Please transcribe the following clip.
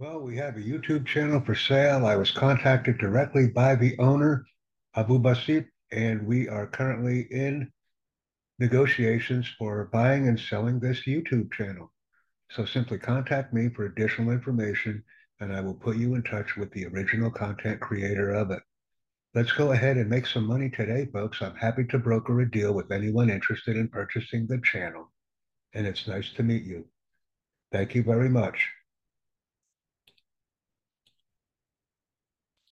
Well, we have a YouTube channel for sale. I was contacted directly by the owner, Abu Basit, and we are currently in negotiations for buying and selling this YouTube channel. So simply contact me for additional information and I will put you in touch with the original content creator of it. Let's go ahead and make some money today, folks. I'm happy to broker a deal with anyone interested in purchasing the channel. And it's nice to meet you. Thank you very much.